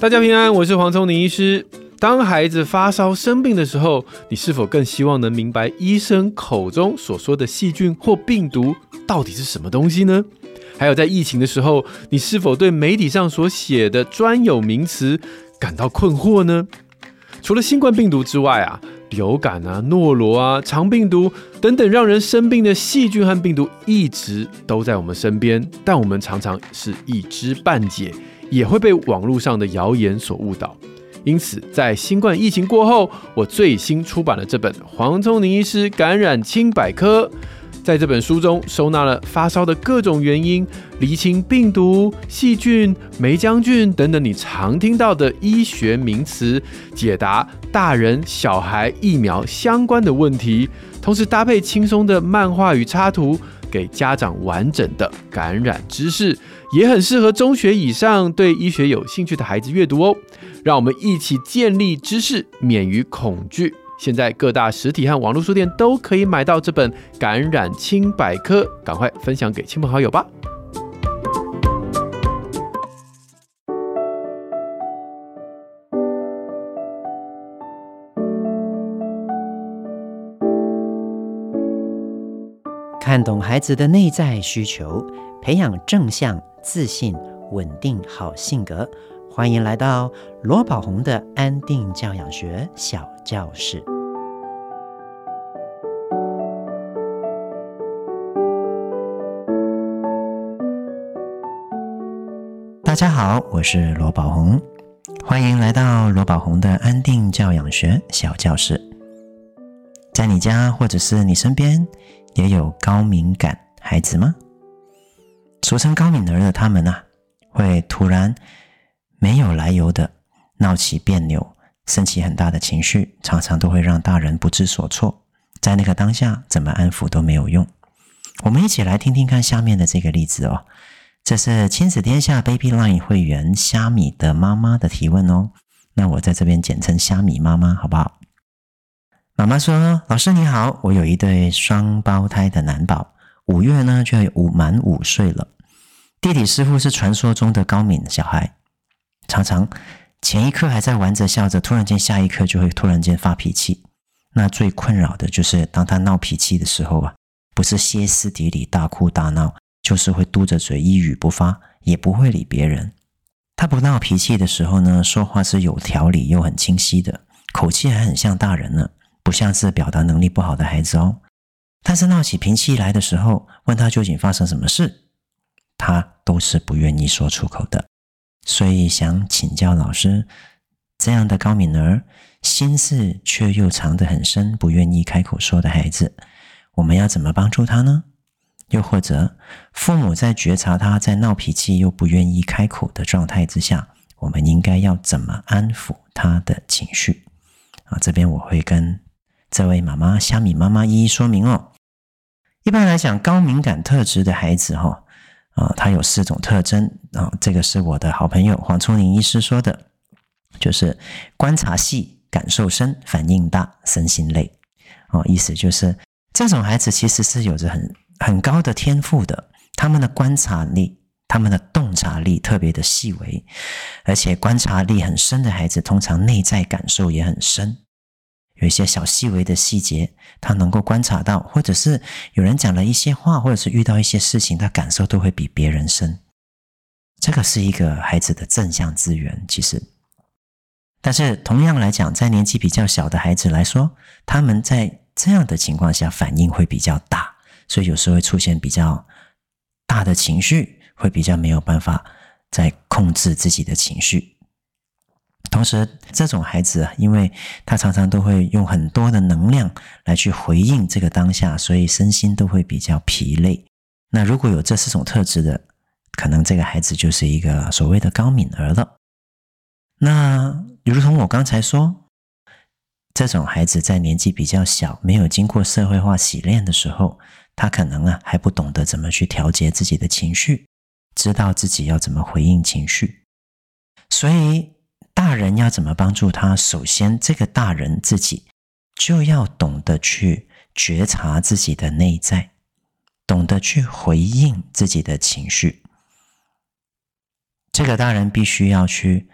大家平安，我是黄聪宁医师。当孩子发烧生病的时候，你是否更希望能明白医生口中所说的细菌或病毒到底是什么东西呢？还有在疫情的时候，你是否对媒体上所写的专有名词感到困惑呢？除了新冠病毒之外啊，流感啊、诺罗啊、肠病毒等等让人生病的细菌和病毒一直都在我们身边，但我们常常是一知半解。也会被网络上的谣言所误导，因此在新冠疫情过后，我最新出版了这本《黄宗宁医师感染清百科》。在这本书中，收纳了发烧的各种原因，厘清病毒、细菌、霉浆菌等等你常听到的医学名词，解答大人小孩疫苗相关的问题，同时搭配轻松的漫画与插图。给家长完整的感染知识，也很适合中学以上对医学有兴趣的孩子阅读哦。让我们一起建立知识，免于恐惧。现在各大实体和网络书店都可以买到这本《感染清百科》，赶快分享给亲朋好友吧。看懂孩子的内在需求，培养正向、自信、稳定好性格。欢迎来到罗宝红的安定教养学小教室。大家好，我是罗宝红，欢迎来到罗宝红的安定教养学小教室。在你家或者是你身边，也有高敏感孩子吗？俗称高敏儿的他们啊，会突然没有来由的闹起别扭，生起很大的情绪，常常都会让大人不知所措。在那个当下，怎么安抚都没有用。我们一起来听听看下面的这个例子哦。这是亲子天下 Baby Line 会员虾米的妈妈的提问哦。那我在这边简称虾米妈妈，好不好？妈妈说：“老师你好，我有一对双胞胎的男宝，五月呢就要五满五岁了。弟弟似乎是传说中的高敏小孩，常常前一刻还在玩着笑着，突然间下一刻就会突然间发脾气。那最困扰的就是当他闹脾气的时候啊，不是歇斯底里大哭大闹，就是会嘟着嘴一语不发，也不会理别人。他不闹脾气的时候呢，说话是有条理又很清晰的，口气还很像大人呢。”不像是表达能力不好的孩子哦，但是闹起脾气来的时候，问他究竟发生什么事，他都是不愿意说出口的。所以想请教老师，这样的高敏儿，心事却又藏得很深，不愿意开口说的孩子，我们要怎么帮助他呢？又或者，父母在觉察他在闹脾气又不愿意开口的状态之下，我们应该要怎么安抚他的情绪？啊，这边我会跟。这位妈妈虾米妈妈一一说明哦。一般来讲，高敏感特质的孩子哈啊，他有四种特征啊。这个是我的好朋友黄瑽宁医师说的，就是观察细、感受深、反应大、身心累。哦，意思就是这种孩子其实是有着很很高的天赋的，他们的观察力、他们的洞察力特别的细微，而且观察力很深的孩子，通常内在感受也很深。有一些小细微的细节，他能够观察到，或者是有人讲了一些话，或者是遇到一些事情，他感受都会比别人深。这个是一个孩子的正向资源，其实。但是同样来讲，在年纪比较小的孩子来说，他们在这样的情况下反应会比较大，所以有时候会出现比较大的情绪，会比较没有办法在控制自己的情绪。同时，这种孩子，因为他常常都会用很多的能量来去回应这个当下，所以身心都会比较疲累。那如果有这四种特质的，可能这个孩子就是一个所谓的高敏儿了。那如同我刚才说，这种孩子在年纪比较小，没有经过社会化洗练的时候，他可能啊还不懂得怎么去调节自己的情绪，知道自己要怎么回应情绪，所以。大人要怎么帮助他？首先，这个大人自己就要懂得去觉察自己的内在，懂得去回应自己的情绪。这个大人必须要去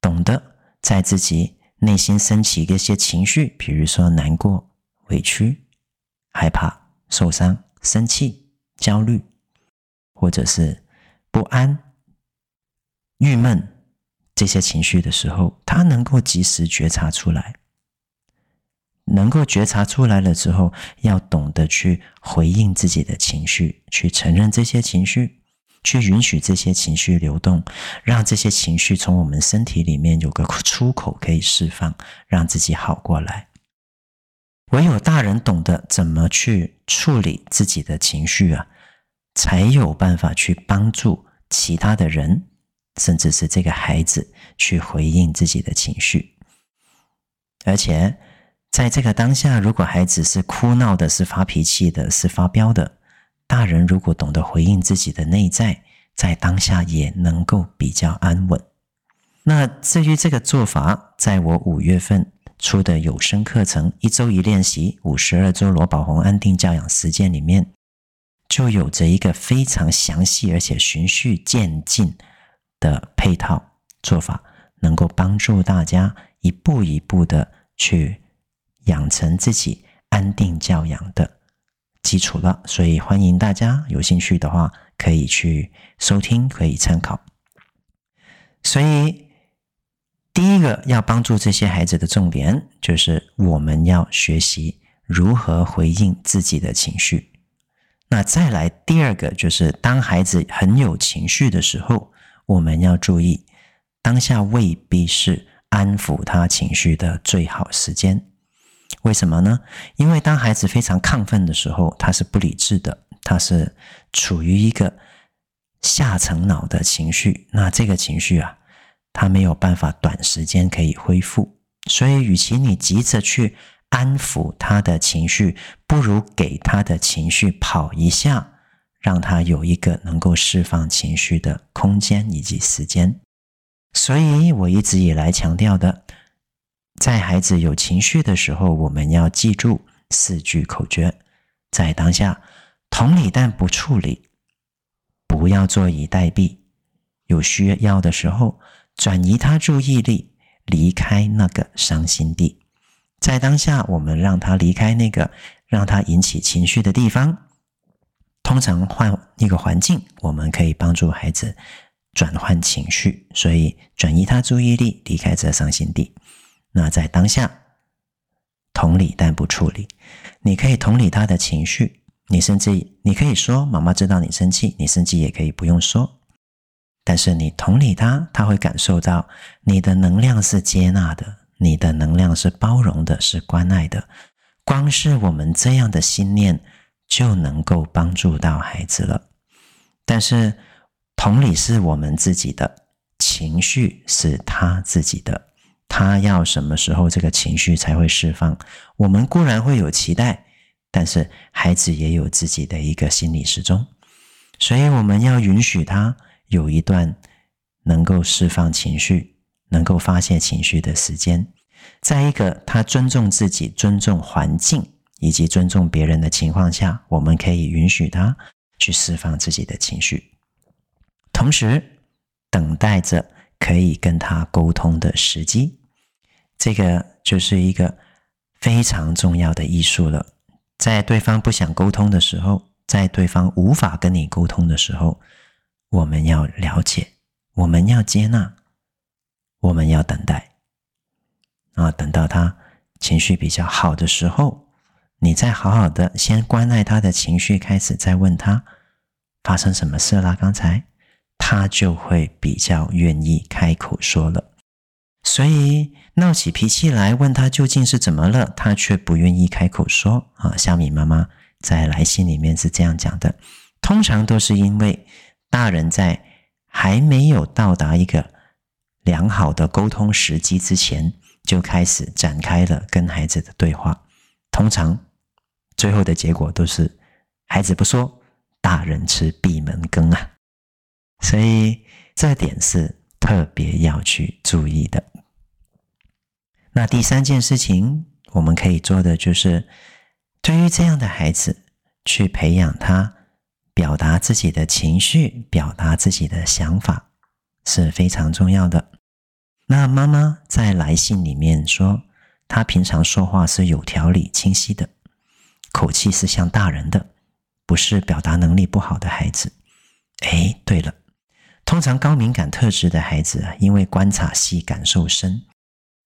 懂得在自己内心升起一些情绪，比如说难过、委屈、害怕、受伤、生气、焦虑，或者是不安、郁闷这些情绪的时候，他能够及时觉察出来。能够觉察出来了之后，要懂得去回应自己的情绪，去承认这些情绪，去允许这些情绪流动，让这些情绪从我们身体里面有个出口可以释放，让自己好过来。唯有大人懂得怎么去处理自己的情绪啊，才有办法去帮助其他的人，甚至是这个孩子去回应自己的情绪，而且。在这个当下，如果孩子是哭闹的、是发脾气的、是发飙的，大人如果懂得回应自己的内在，在当下也能够比较安稳。那至于这个做法，在我五月份出的有声课程《一周一练习五十二周罗宝红安定教养实践》里面，就有着一个非常详细而且循序渐进的配套做法，能够帮助大家一步一步的去。养成自己安定教养的基础了，所以欢迎大家有兴趣的话可以去收听，可以参考。所以第一个要帮助这些孩子的重点，就是我们要学习如何回应自己的情绪。那再来第二个，就是当孩子很有情绪的时候，我们要注意当下未必是安抚他情绪的最好时间。为什么呢？因为当孩子非常亢奋的时候，他是不理智的，他是处于一个下层脑的情绪。那这个情绪啊，他没有办法短时间可以恢复。所以，与其你急着去安抚他的情绪，不如给他的情绪跑一下，让他有一个能够释放情绪的空间以及时间。所以我一直以来强调的。在孩子有情绪的时候，我们要记住四句口诀：在当下，同理但不处理，不要坐以待毙。有需要的时候，转移他注意力，离开那个伤心地。在当下，我们让他离开那个让他引起情绪的地方。通常换一个环境，我们可以帮助孩子转换情绪，所以转移他注意力，离开这伤心地。那在当下，同理但不处理。你可以同理他的情绪，你甚至你可以说：“妈妈知道你生气。”你生气也可以不用说，但是你同理他，他会感受到你的能量是接纳的，你的能量是包容的，是关爱的。光是我们这样的心念，就能够帮助到孩子了。但是同理是我们自己的，情绪是他自己的。他要什么时候这个情绪才会释放？我们固然会有期待，但是孩子也有自己的一个心理时钟，所以我们要允许他有一段能够释放情绪、能够发泄情绪的时间。再一个他尊重自己、尊重环境以及尊重别人的情况下，我们可以允许他去释放自己的情绪，同时等待着可以跟他沟通的时机。这个就是一个非常重要的艺术了。在对方不想沟通的时候，在对方无法跟你沟通的时候，我们要了解，我们要接纳，我们要等待。啊，等到他情绪比较好的时候，你再好好的先关爱他的情绪，开始再问他发生什么事啦？刚才他就会比较愿意开口说了。所以闹起脾气来，问他究竟是怎么了，他却不愿意开口说。啊，小米妈妈在来信里面是这样讲的：通常都是因为大人在还没有到达一个良好的沟通时机之前，就开始展开了跟孩子的对话。通常最后的结果都是孩子不说，大人吃闭门羹啊。所以这点是。特别要去注意的。那第三件事情，我们可以做的就是，对于这样的孩子，去培养他表达自己的情绪、表达自己的想法是非常重要的。那妈妈在来信里面说，她平常说话是有条理、清晰的，口气是像大人的，不是表达能力不好的孩子。诶，对了，通常高敏感特质的孩子啊，因为观察细、感受深，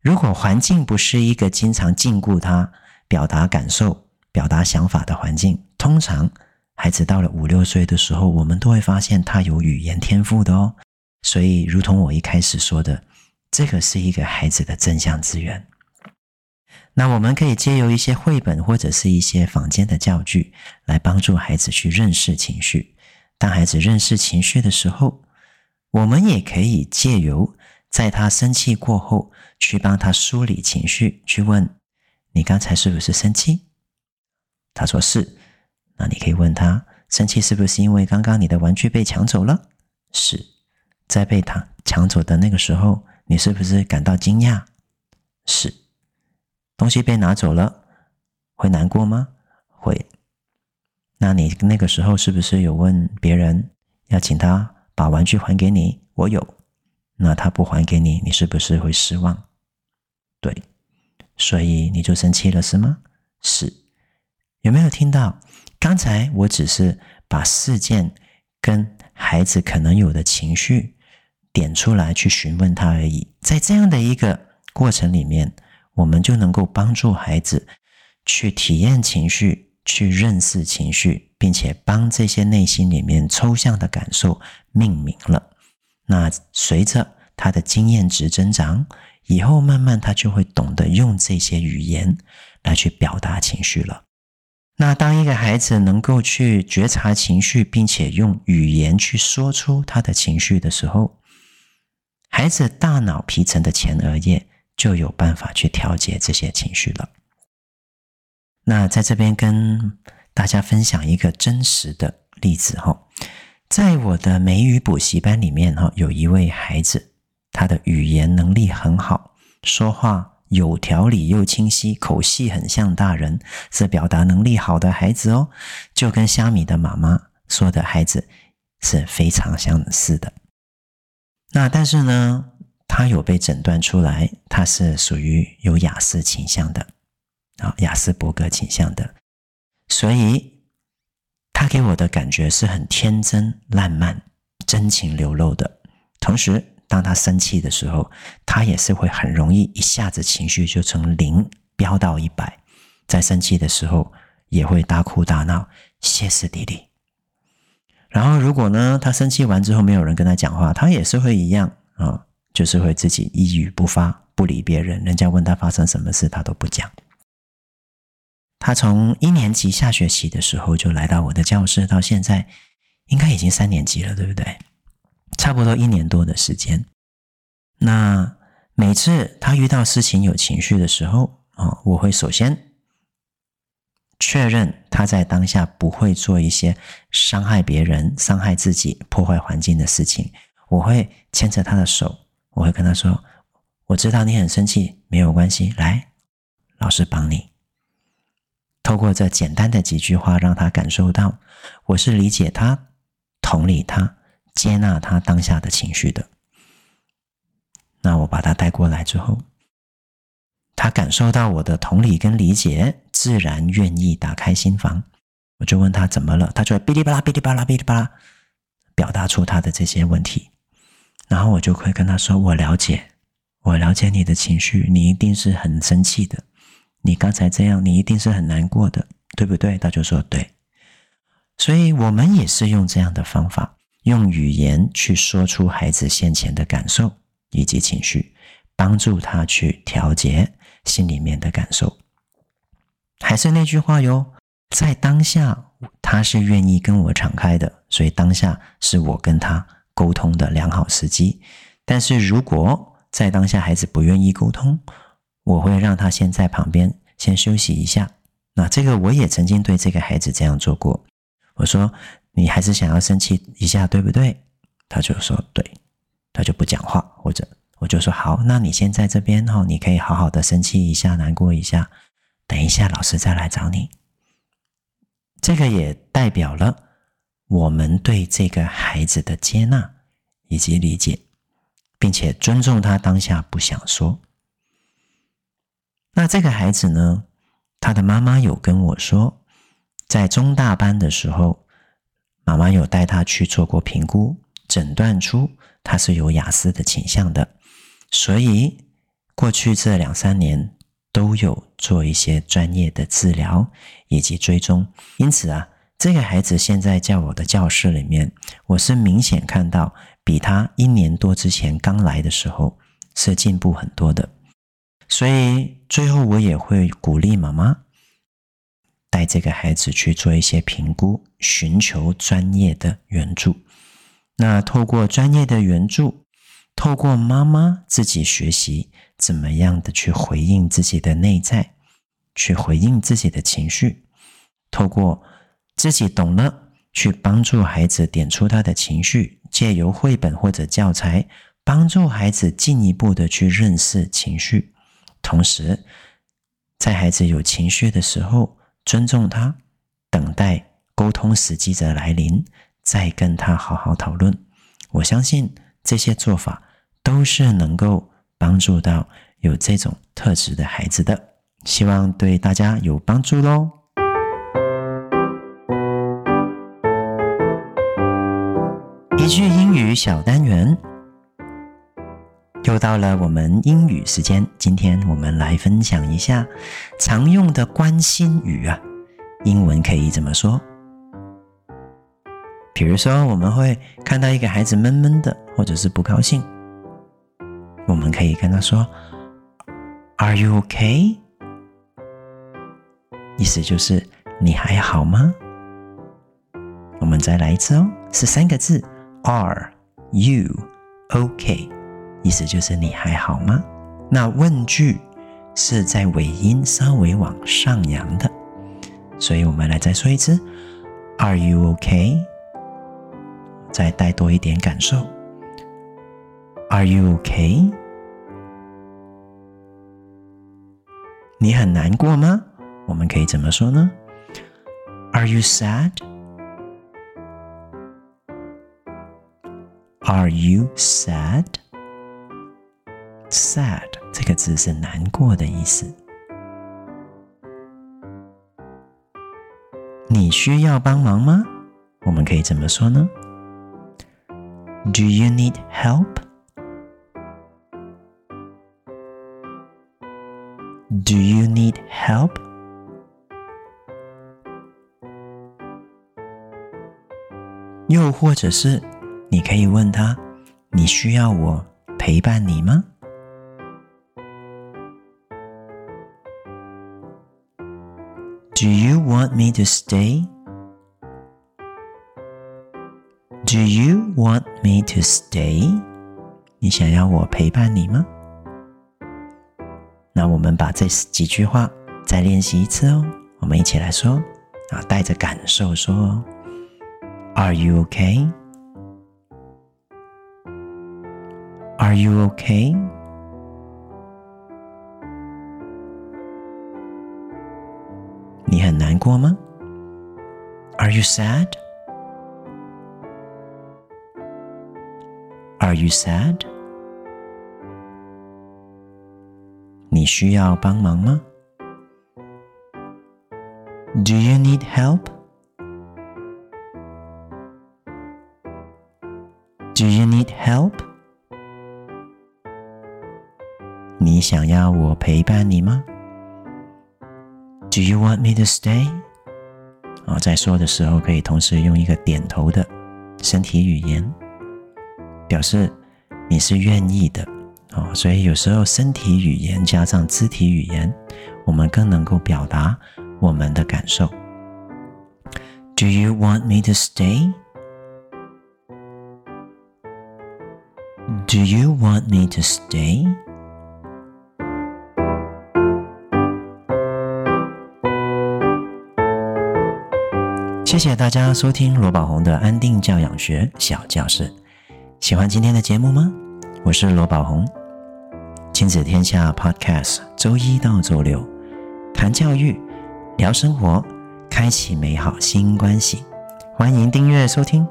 如果环境不是一个经常禁锢他表达感受、表达想法的环境，通常孩子到了五六岁的时候，我们都会发现他有语言天赋的哦。所以，如同我一开始说的。这个是一个孩子的正向资源。那我们可以借由一些绘本或者是一些房间的教具，来帮助孩子去认识情绪。当孩子认识情绪的时候，我们也可以借由在他生气过后，去帮他梳理情绪，去问：你刚才是不是生气？他说是。那你可以问他：生气是不是因为刚刚你的玩具被抢走了？是。在被他抢走的那个时候。你是不是感到惊讶？是。东西被拿走了，会难过吗？会。那你那个时候是不是有问别人要请他把玩具还给你？我有。那他不还给你，你是不是会失望？对。所以你就生气了，是吗？是。有没有听到？刚才我只是把事件跟孩子可能有的情绪。点出来去询问他而已，在这样的一个过程里面，我们就能够帮助孩子去体验情绪，去认识情绪，并且帮这些内心里面抽象的感受命名了。那随着他的经验值增长，以后慢慢他就会懂得用这些语言来去表达情绪了。那当一个孩子能够去觉察情绪，并且用语言去说出他的情绪的时候，孩子大脑皮层的前额叶就有办法去调节这些情绪了。那在这边跟大家分享一个真实的例子哈，在我的美语补习班里面哈，有一位孩子，他的语言能力很好，说话有条理又清晰，口气很像大人，是表达能力好的孩子哦，就跟虾米的妈妈说的孩子是非常相似的。那但是呢，他有被诊断出来，他是属于有雅斯倾向的，啊，雅斯伯格倾向的，所以他给我的感觉是很天真烂漫、真情流露的。同时，当他生气的时候，他也是会很容易一下子情绪就从零飙到一百，在生气的时候也会大哭大闹、歇斯底里。然后，如果呢，他生气完之后没有人跟他讲话，他也是会一样啊、就是会自己一语不发，不理别人。人家问他发生什么事，他都不讲。他从一年级下学期的时候就来到我的教室，到现在应该已经三年级了，对不对？差不多一年多的时间。那每次他遇到事情有情绪的时候啊、我会首先。确认他在当下不会做一些伤害别人、伤害自己、破坏环境的事情。我会牵着他的手，我会跟他说：“我知道你很生气，没有关系，来，老师帮你。”透过这简单的几句话，让他感受到我是理解他、同理他、接纳他当下的情绪的。那我把他带过来之后，他感受到我的同理跟理解。自然愿意打开心房，我就问他怎么了，他就哔哩吧啦、哔哩吧啦、哔哩吧啦，表达出他的这些问题，然后我就会跟他说：“我了解，我了解你的情绪，你一定是很生气的，你刚才这样，你一定是很难过的，对不对？”他就说：“对。”所以，我们也是用这样的方法，用语言去说出孩子先前的感受以及情绪，帮助他去调节心里面的感受。还是那句话哟，在当下他是愿意跟我敞开的，所以当下是我跟他沟通的良好时机。但是如果在当下孩子不愿意沟通，我会让他先在旁边先休息一下。那这个我也曾经对这个孩子这样做过。我说：“你还是想要生气一下，对不对？”他就说：“对。”他就不讲话，或者我就说：“好，那你先在这边哈，你可以好好的生气一下，难过一下。”等一下，老师再来找你。这个也代表了我们对这个孩子的接纳以及理解，并且尊重他当下不想说。那这个孩子呢，他的妈妈有跟我说，在中大班的时候，妈妈有带他去做过评估，诊断出他是有雅思的倾向的，所以过去这两三年都有做一些专业的治疗以及追踪。因此啊，这个孩子现在在我的教室里面，我是明显看到比他一年多之前刚来的时候是进步很多的。所以最后我也会鼓励妈妈带这个孩子去做一些评估，寻求专业的援助。那透过专业的援助，透过妈妈自己学习怎么样的去回应自己的内在，去回应自己的情绪，透过自己懂了，去帮助孩子点出他的情绪，借由绘本或者教材帮助孩子进一步的去认识情绪。同时，在孩子有情绪的时候，尊重他，等待沟通时机的来临，再跟他好好讨论。我相信这些做法都是能够帮助到有这种特质的孩子的。希望对大家有帮助喽。一句英语小单元。又到了我们英语时间，今天我们来分享一下常用的关心语啊，英文可以怎么说？比如说，我们会看到一个孩子闷闷的，或者是不高兴，我们可以跟他说：“Are you okay？” 意思就是你还好吗？我们再来一次哦，是三个字：Are you OK？意思就是你还好吗？那问句是在尾音稍微往上扬的，所以我们来再说一次：Are you OK？再带多一点感受：Are you OK？你很难过吗？我们可以怎么说呢？Are you sad？Are you sad？Sad 这个字是难过的意思。你需要帮忙吗？我们可以怎么说呢？Do you need help? Do you need help? 又或者是你可以问他：你需要我陪伴你吗？Do you want me to stay? Do you want me to stay? 你想要我陪伴你吗？那我们把这几句话再练习一次哦。我们一起来说啊，带着感受说：Are you okay? Are you okay? 你很难过吗？Are you sad? Are you sad? 你需要帮忙吗？Do you need help? Do you need help? 想要我陪伴你吗？Do you want me to stay？啊，在说的时候可以同时用一个点头的身体语言，表示你是愿意的。哦，所以有时候身体语言加上肢体语言，我们更能够表达我们的感受。Do you want me to stay？Do you want me to stay？谢谢大家收听罗宝红的安定教养学小教室。喜欢今天的节目吗？我是罗宝红，亲子天下 Podcast，周一到周六谈教育、聊生活，开启美好新关系。欢迎订阅收听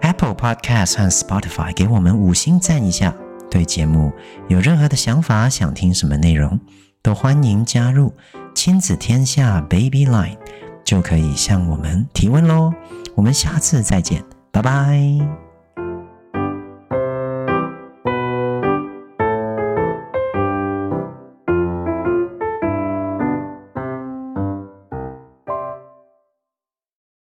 Apple Podcast 和 Spotify，给我们五星赞一下，对节目有任何的想法，想听什么内容，都欢迎加入亲子天下 Baby Line，就可以向我们提问喽。我们下次再见，拜拜。